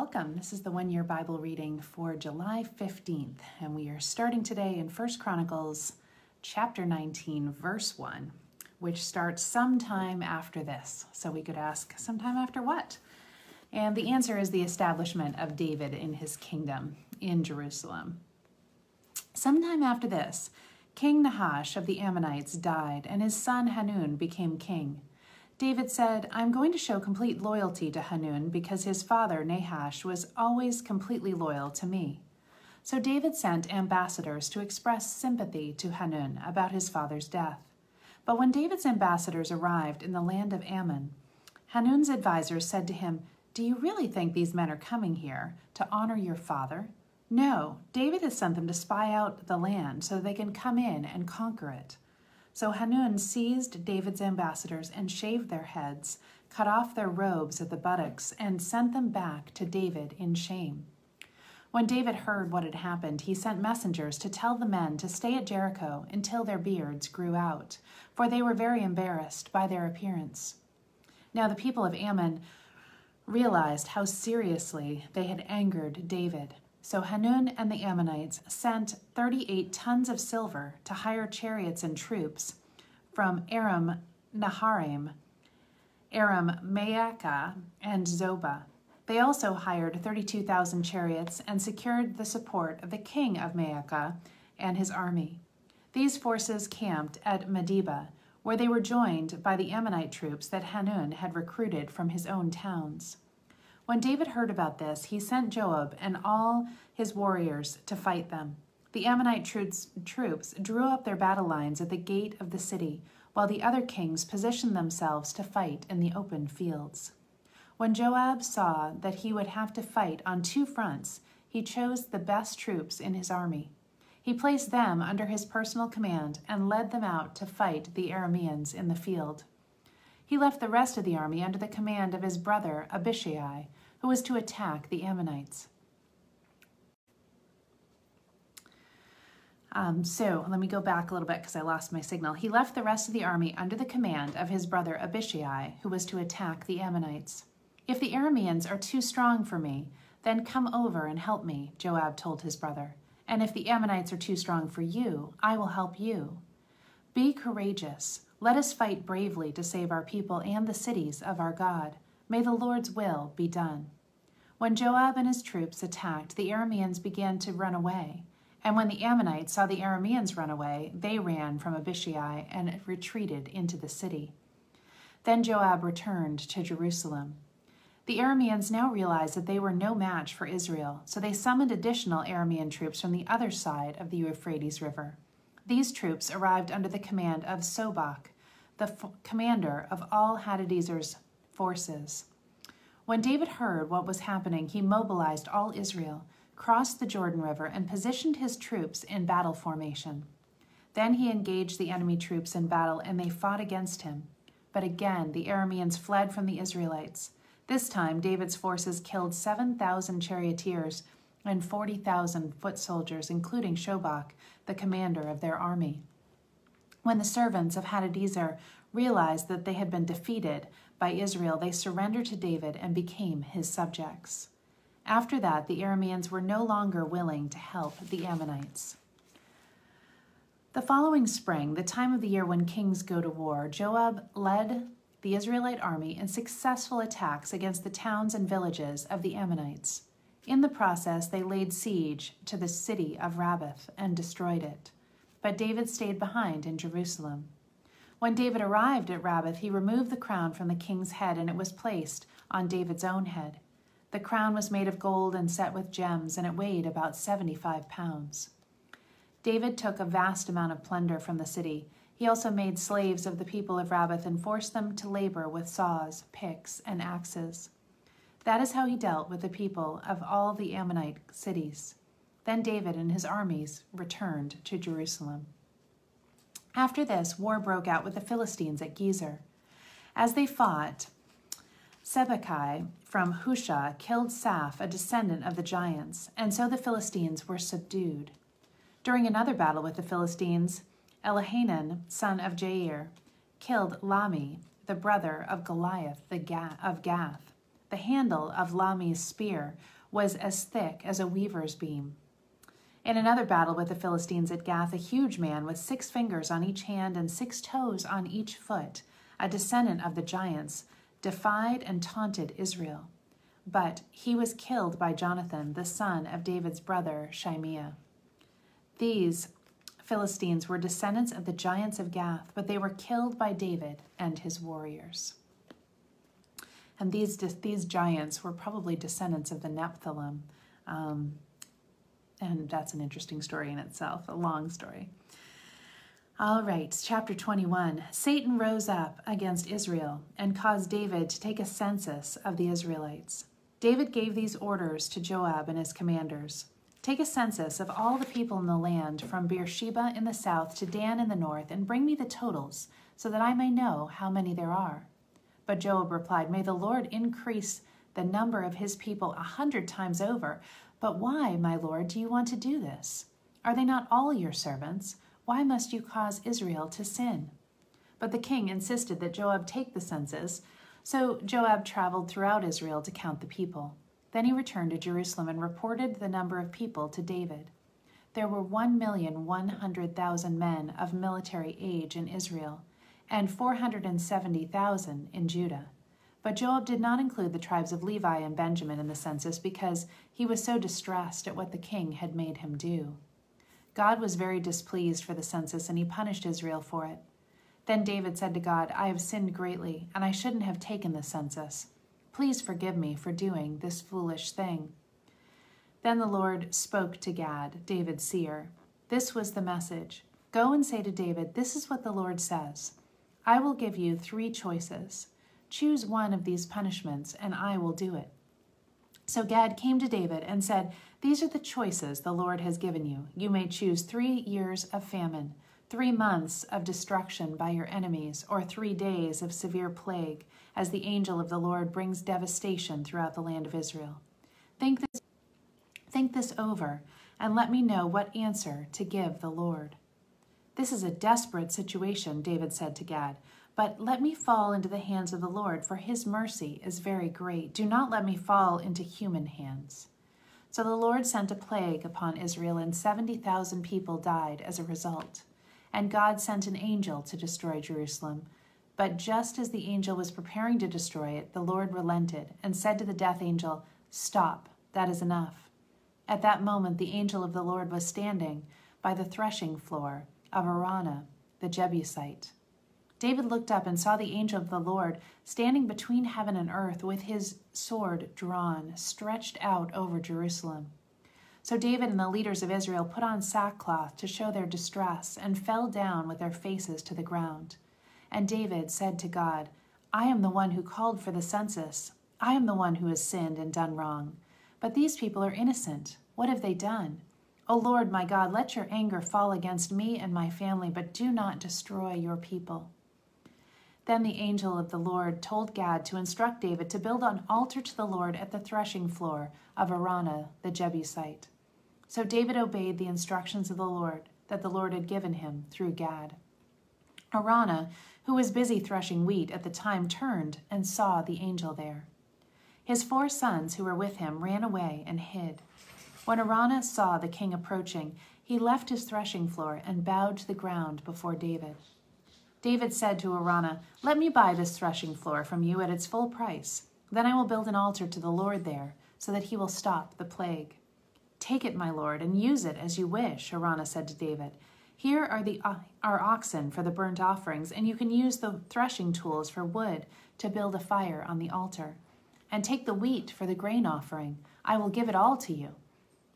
Welcome. This is the one year Bible reading for July 15th, and we are starting today in First Chronicles chapter 19, verse 1, which starts sometime after this. So we could ask, sometime after what? And the answer is the establishment of David in his kingdom in Jerusalem. Sometime after this, King Nahash of the Ammonites died, and his son Hanun became king. David said, I'm going to show complete loyalty to Hanun because his father, Nahash, was always completely loyal to me. So David sent ambassadors to express sympathy to Hanun about his father's death. But when David's ambassadors arrived in the land of Ammon, Hanun's advisers said to him, Do you really think these men are coming here to honor your father? No, David has sent them to spy out the land so they can come in and conquer it. So Hanun seized David's ambassadors and shaved their heads, cut off their robes at the buttocks, and sent them back to David in shame. When David heard what had happened, he sent messengers to tell the men to stay at Jericho until their beards grew out, for they were very embarrassed by their appearance. Now the people of Ammon realized how seriously they had angered David. So Hanun and the Ammonites sent 38 tons of silver to hire chariots and troops from Aram Naharaim, Aram Maacah, and Zobah. They also hired 32,000 chariots and secured the support of the king of Maacah and his army. These forces camped at Medeba, where they were joined by the Ammonite troops that Hanun had recruited from his own towns. When David heard about this, he sent Joab and all his warriors to fight them. The Ammonite troops, troops drew up their battle lines at the gate of the city, while the other kings positioned themselves to fight in the open fields. When Joab saw that he would have to fight on two fronts, he chose the best troops in his army. He placed them under his personal command and led them out to fight the Arameans in the field. He left the rest of the army under the command of his brother Abishai, who was to attack the Ammonites. Um, so let me go back a little bit because I lost my signal. He left the rest of the army under the command of his brother Abishai, who was to attack the Ammonites. If the Arameans are too strong for me, then come over and help me, Joab told his brother. And if the Ammonites are too strong for you, I will help you. Be courageous. Let us fight bravely to save our people and the cities of our God. May the Lord's will be done. When Joab and his troops attacked, the Arameans began to run away. And when the Ammonites saw the Arameans run away, they ran from Abishai and retreated into the city. Then Joab returned to Jerusalem. The Arameans now realized that they were no match for Israel, so they summoned additional Aramean troops from the other side of the Euphrates River. These troops arrived under the command of Shobach, the commander of all Hadadezer's forces. When David heard what was happening, he mobilized all Israel, crossed the Jordan River, and positioned his troops in battle formation. Then he engaged the enemy troops in battle, and they fought against him. But again, the Arameans fled from the Israelites. This time, David's forces killed 7,000 charioteers and 40,000 foot soldiers, including Shobach, the commander of their army. When the servants of Hadadezer realized that they had been defeated by Israel, they surrendered to David and became his subjects. After that, the Arameans were no longer willing to help the Ammonites. The following spring, the time of the year when kings go to war, Joab led the Israelite army in successful attacks against the towns and villages of the Ammonites. In the process, they laid siege to the city of Rabbath and destroyed it. But David stayed behind in Jerusalem. When David arrived at Rabbath, he removed the crown from the king's head, and it was placed on David's own head. The crown was made of gold and set with gems, and it weighed about 75 pounds. David took a vast amount of plunder from the city. He also made slaves of the people of Rabbath and forced them to labor with saws, picks, and axes. That is how he dealt with the people of all the Ammonite cities. Then David and his armies returned to Jerusalem. After this, war broke out with the Philistines at Gezer. As they fought, Sibbecai from Husha killed Saph, a descendant of the giants, and so the Philistines were subdued. During another battle with the Philistines, Elihanan, son of Jair, killed Lahmi, the brother of Goliath the Ga- of Gath. The handle of Lahmi's spear was as thick as a weaver's beam. In another battle with the Philistines at Gath, a huge man with six fingers on each hand and six toes on each foot, a descendant of the giants, defied and taunted Israel. But he was killed by Jonathan, the son of David's brother Shimea. These Philistines were descendants of the giants of Gath, but they were killed by David and his warriors. And these, these giants were probably descendants of the Nephilim. Um, and that's an interesting story in itself, a long story. All right, chapter 21. Satan rose up against Israel and caused David to take a census of the Israelites. David gave these orders to Joab and his commanders Take a census of all the people in the land from Beersheba in the south to Dan in the north, and bring me the totals, so that I may know how many there are. But Joab replied, May the Lord increase the number of his people a hundred times over, but why, my lord, do you want to do this? Are they not all your servants? Why must you cause Israel to sin? But the king insisted that Joab take the census, so Joab traveled throughout Israel to count the people. Then he returned to Jerusalem and reported the number of people to David. There were one million one hundred thousand men of military age in Israel, and four hundred and seventy thousand in Judah. But Joab did not include the tribes of Levi and Benjamin in the census because he was so distressed at what the king had made him do. God was very displeased for the census, and he punished Israel for it. Then David said to God, I have sinned greatly, and I shouldn't have taken the census. Please forgive me for doing this foolish thing. Then the Lord spoke to Gad, David's seer. This was the message Go and say to David, This is what the Lord says I will give you three choices. Choose one of these punishments, and I will do it. So Gad came to David and said, These are the choices the Lord has given you. You may choose three years of famine, three months of destruction by your enemies, or three days of severe plague, as the angel of the Lord brings devastation throughout the land of Israel. Think this, think this over, and let me know what answer to give the Lord. This is a desperate situation, David said to Gad. But let me fall into the hands of the Lord, for his mercy is very great. Do not let me fall into human hands. So the Lord sent a plague upon Israel, and 70,000 people died as a result. And God sent an angel to destroy Jerusalem. But just as the angel was preparing to destroy it, the Lord relented and said to the death angel, Stop, that is enough. At that moment, the angel of the Lord was standing by the threshing floor of Araunah, the Jebusite. David looked up and saw the angel of the Lord standing between heaven and earth with his sword drawn, stretched out over Jerusalem. So David and the leaders of Israel put on sackcloth to show their distress and fell down with their faces to the ground. And David said to God, I am the one who called for the census. I am the one who has sinned and done wrong. But these people are innocent. What have they done? O Lord my God, let your anger fall against me and my family, but do not destroy your people. Then the angel of the Lord told Gad to instruct David to build an altar to the Lord at the threshing floor of Araunah the Jebusite. So David obeyed the instructions of the Lord that the Lord had given him through Gad. Araunah, who was busy threshing wheat at the time, turned and saw the angel there. His four sons who were with him ran away and hid. When Araunah saw the king approaching, he left his threshing floor and bowed to the ground before David. David said to Araunah, Let me buy this threshing floor from you at its full price. Then I will build an altar to the Lord there, so that he will stop the plague. Take it, my lord, and use it as you wish, Araunah said to David. Here are the uh, our oxen for the burnt offerings, and you can use the threshing tools for wood to build a fire on the altar. And take the wheat for the grain offering. I will give it all to you.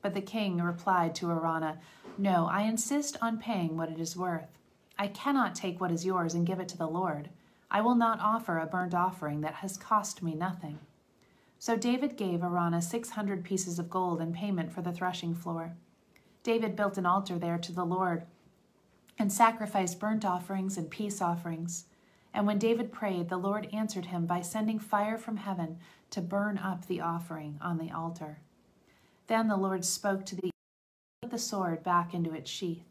But the king replied to Araunah, No, I insist on paying what it is worth. I cannot take what is yours and give it to the Lord. I will not offer a burnt offering that has cost me nothing. So David gave Araunah six hundred pieces of gold in payment for the threshing floor. David built an altar there to the Lord and sacrificed burnt offerings and peace offerings. And when David prayed, the Lord answered him by sending fire from heaven to burn up the offering on the altar. Then the Lord spoke to the put the sword back into its sheath.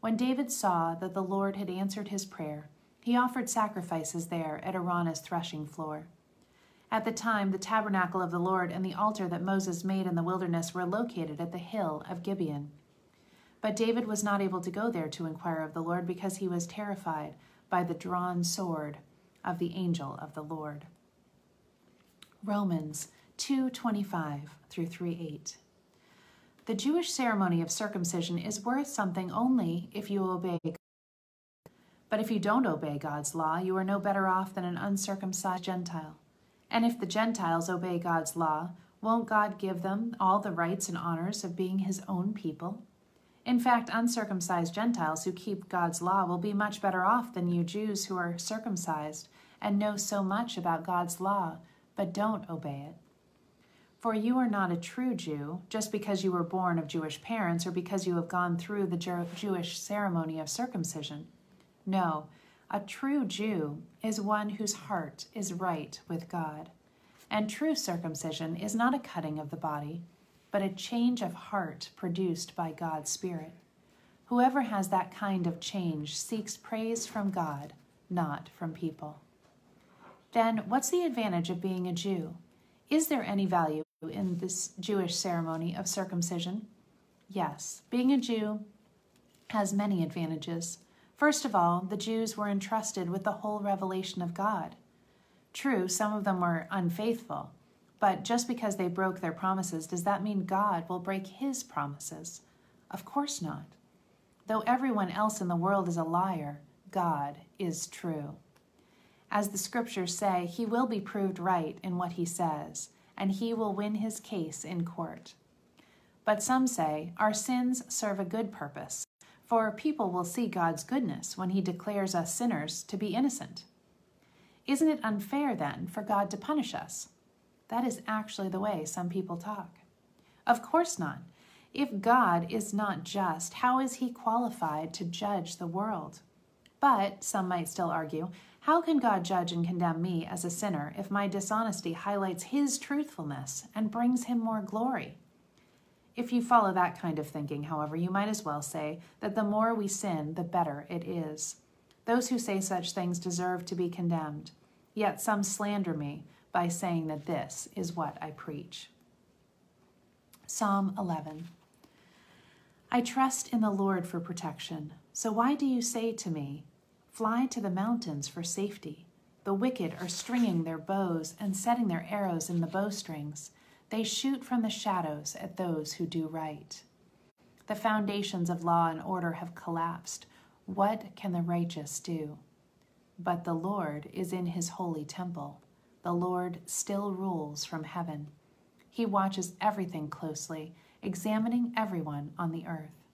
When David saw that the Lord had answered his prayer, he offered sacrifices there at Araunah's threshing floor. At the time, the tabernacle of the Lord and the altar that Moses made in the wilderness were located at the hill of Gibeon. But David was not able to go there to inquire of the Lord because he was terrified by the drawn sword of the angel of the Lord. Romans 2:25 through 3:8. The Jewish ceremony of circumcision is worth something only if you obey God. But if you don't obey God's law, you are no better off than an uncircumcised Gentile. And if the Gentiles obey God's law, won't God give them all the rights and honors of being his own people? In fact, uncircumcised Gentiles who keep God's law will be much better off than you Jews who are circumcised and know so much about God's law, but don't obey it. For you are not a true Jew just because you were born of Jewish parents or because you have gone through the Jewish ceremony of circumcision. No, a true Jew is one whose heart is right with God. And true circumcision is not a cutting of the body, but a change of heart produced by God's Spirit. Whoever has that kind of change seeks praise from God, not from people. Then, what's the advantage of being a Jew? Is there any value in this Jewish ceremony of circumcision? Yes, being a Jew has many advantages. First of all, the Jews were entrusted with the whole revelation of God. True, some of them were unfaithful, but just because they broke their promises, does that mean God will break his promises? Of course not. Though everyone else in the world is a liar, God is true. As the scriptures say, he will be proved right in what he says, and he will win his case in court. But some say, our sins serve a good purpose for people will see God's goodness when He declares us sinners to be innocent. Isn't it unfair, then, for God to punish us? That is actually the way some people talk. Of course not. If God is not just, how is He qualified to judge the world? But, some might still argue, how can God judge and condemn me as a sinner if my dishonesty highlights His truthfulness and brings Him more glory? If you follow that kind of thinking, however, you might as well say that the more we sin, the better it is. Those who say such things deserve to be condemned. Yet some slander me by saying that this is what I preach. Psalm 11 I trust in the Lord for protection. So why do you say to me, Fly to the mountains for safety? The wicked are stringing their bows and setting their arrows in the bowstrings. They shoot from the shadows at those who do right. The foundations of law and order have collapsed. What can the righteous do? But the Lord is in his holy temple. The Lord still rules from heaven. He watches everything closely, examining everyone on the earth.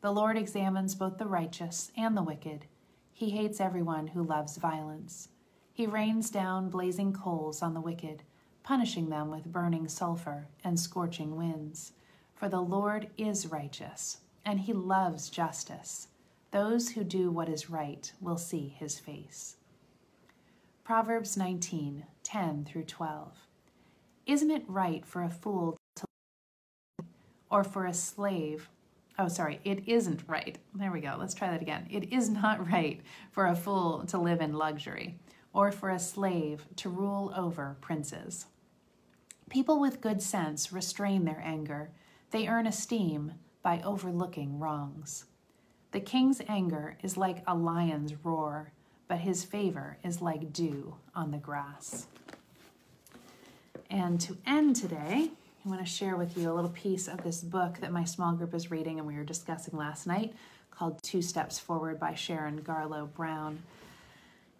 The Lord examines both the righteous and the wicked. He hates everyone who loves violence. He rains down blazing coals on the wicked punishing them with burning sulfur and scorching winds. For the Lord is righteous, and he loves justice. Those who do what is right will see his face. Proverbs 19 10 through 12. Isn't it right for a fool to or for a slave? Oh, sorry, it isn't right. There we go. Let's try that again. It is not right for a fool to live in luxury or for a slave to rule over princes. People with good sense restrain their anger. They earn esteem by overlooking wrongs. The king's anger is like a lion's roar, but his favor is like dew on the grass. And to end today, I want to share with you a little piece of this book that my small group is reading and we were discussing last night called Two Steps Forward by Sharon Garlough Brown.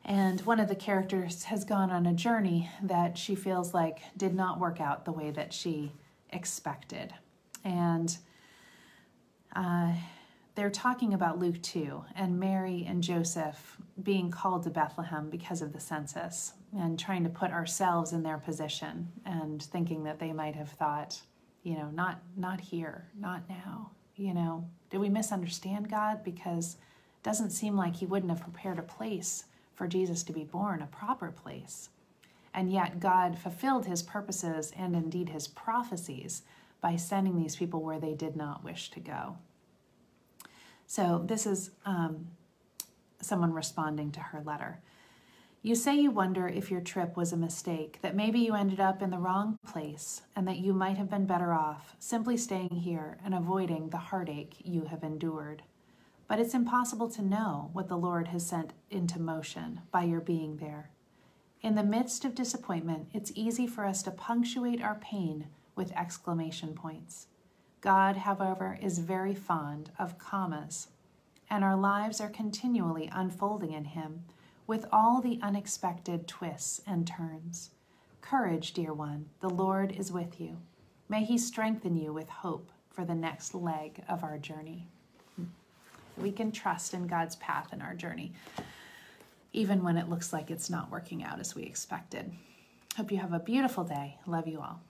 And one of the characters has gone on a journey that she feels like did not work out the way that she expected. And uh, they're talking about Luke 2 and Mary and Joseph being called to Bethlehem because of the census and trying to put ourselves in their position and thinking that they might have thought, you know, not not here, not now, You know, did we misunderstand God? Because it doesn't seem like He wouldn't have prepared a place for Jesus to be born, a proper place. And yet, God fulfilled His purposes and indeed His prophecies by sending these people where they did not wish to go. So, this is um, someone responding to her letter. You say you wonder if your trip was a mistake, that maybe you ended up in the wrong place, and that you might have been better off simply staying here and avoiding the heartache you have endured. But it's impossible to know what the Lord has sent into motion by your being there. In the midst of disappointment, it's easy for us to punctuate our pain with exclamation points. God, however, is very fond of commas, and our lives are continually unfolding in Him with all the unexpected twists and turns. Courage, dear one, the Lord is with you. May He strengthen you with hope for the next leg of our journey. We can trust in God's path in our journey, even when it looks like it's not working out as we expected. Hope you have a beautiful day. Love you all.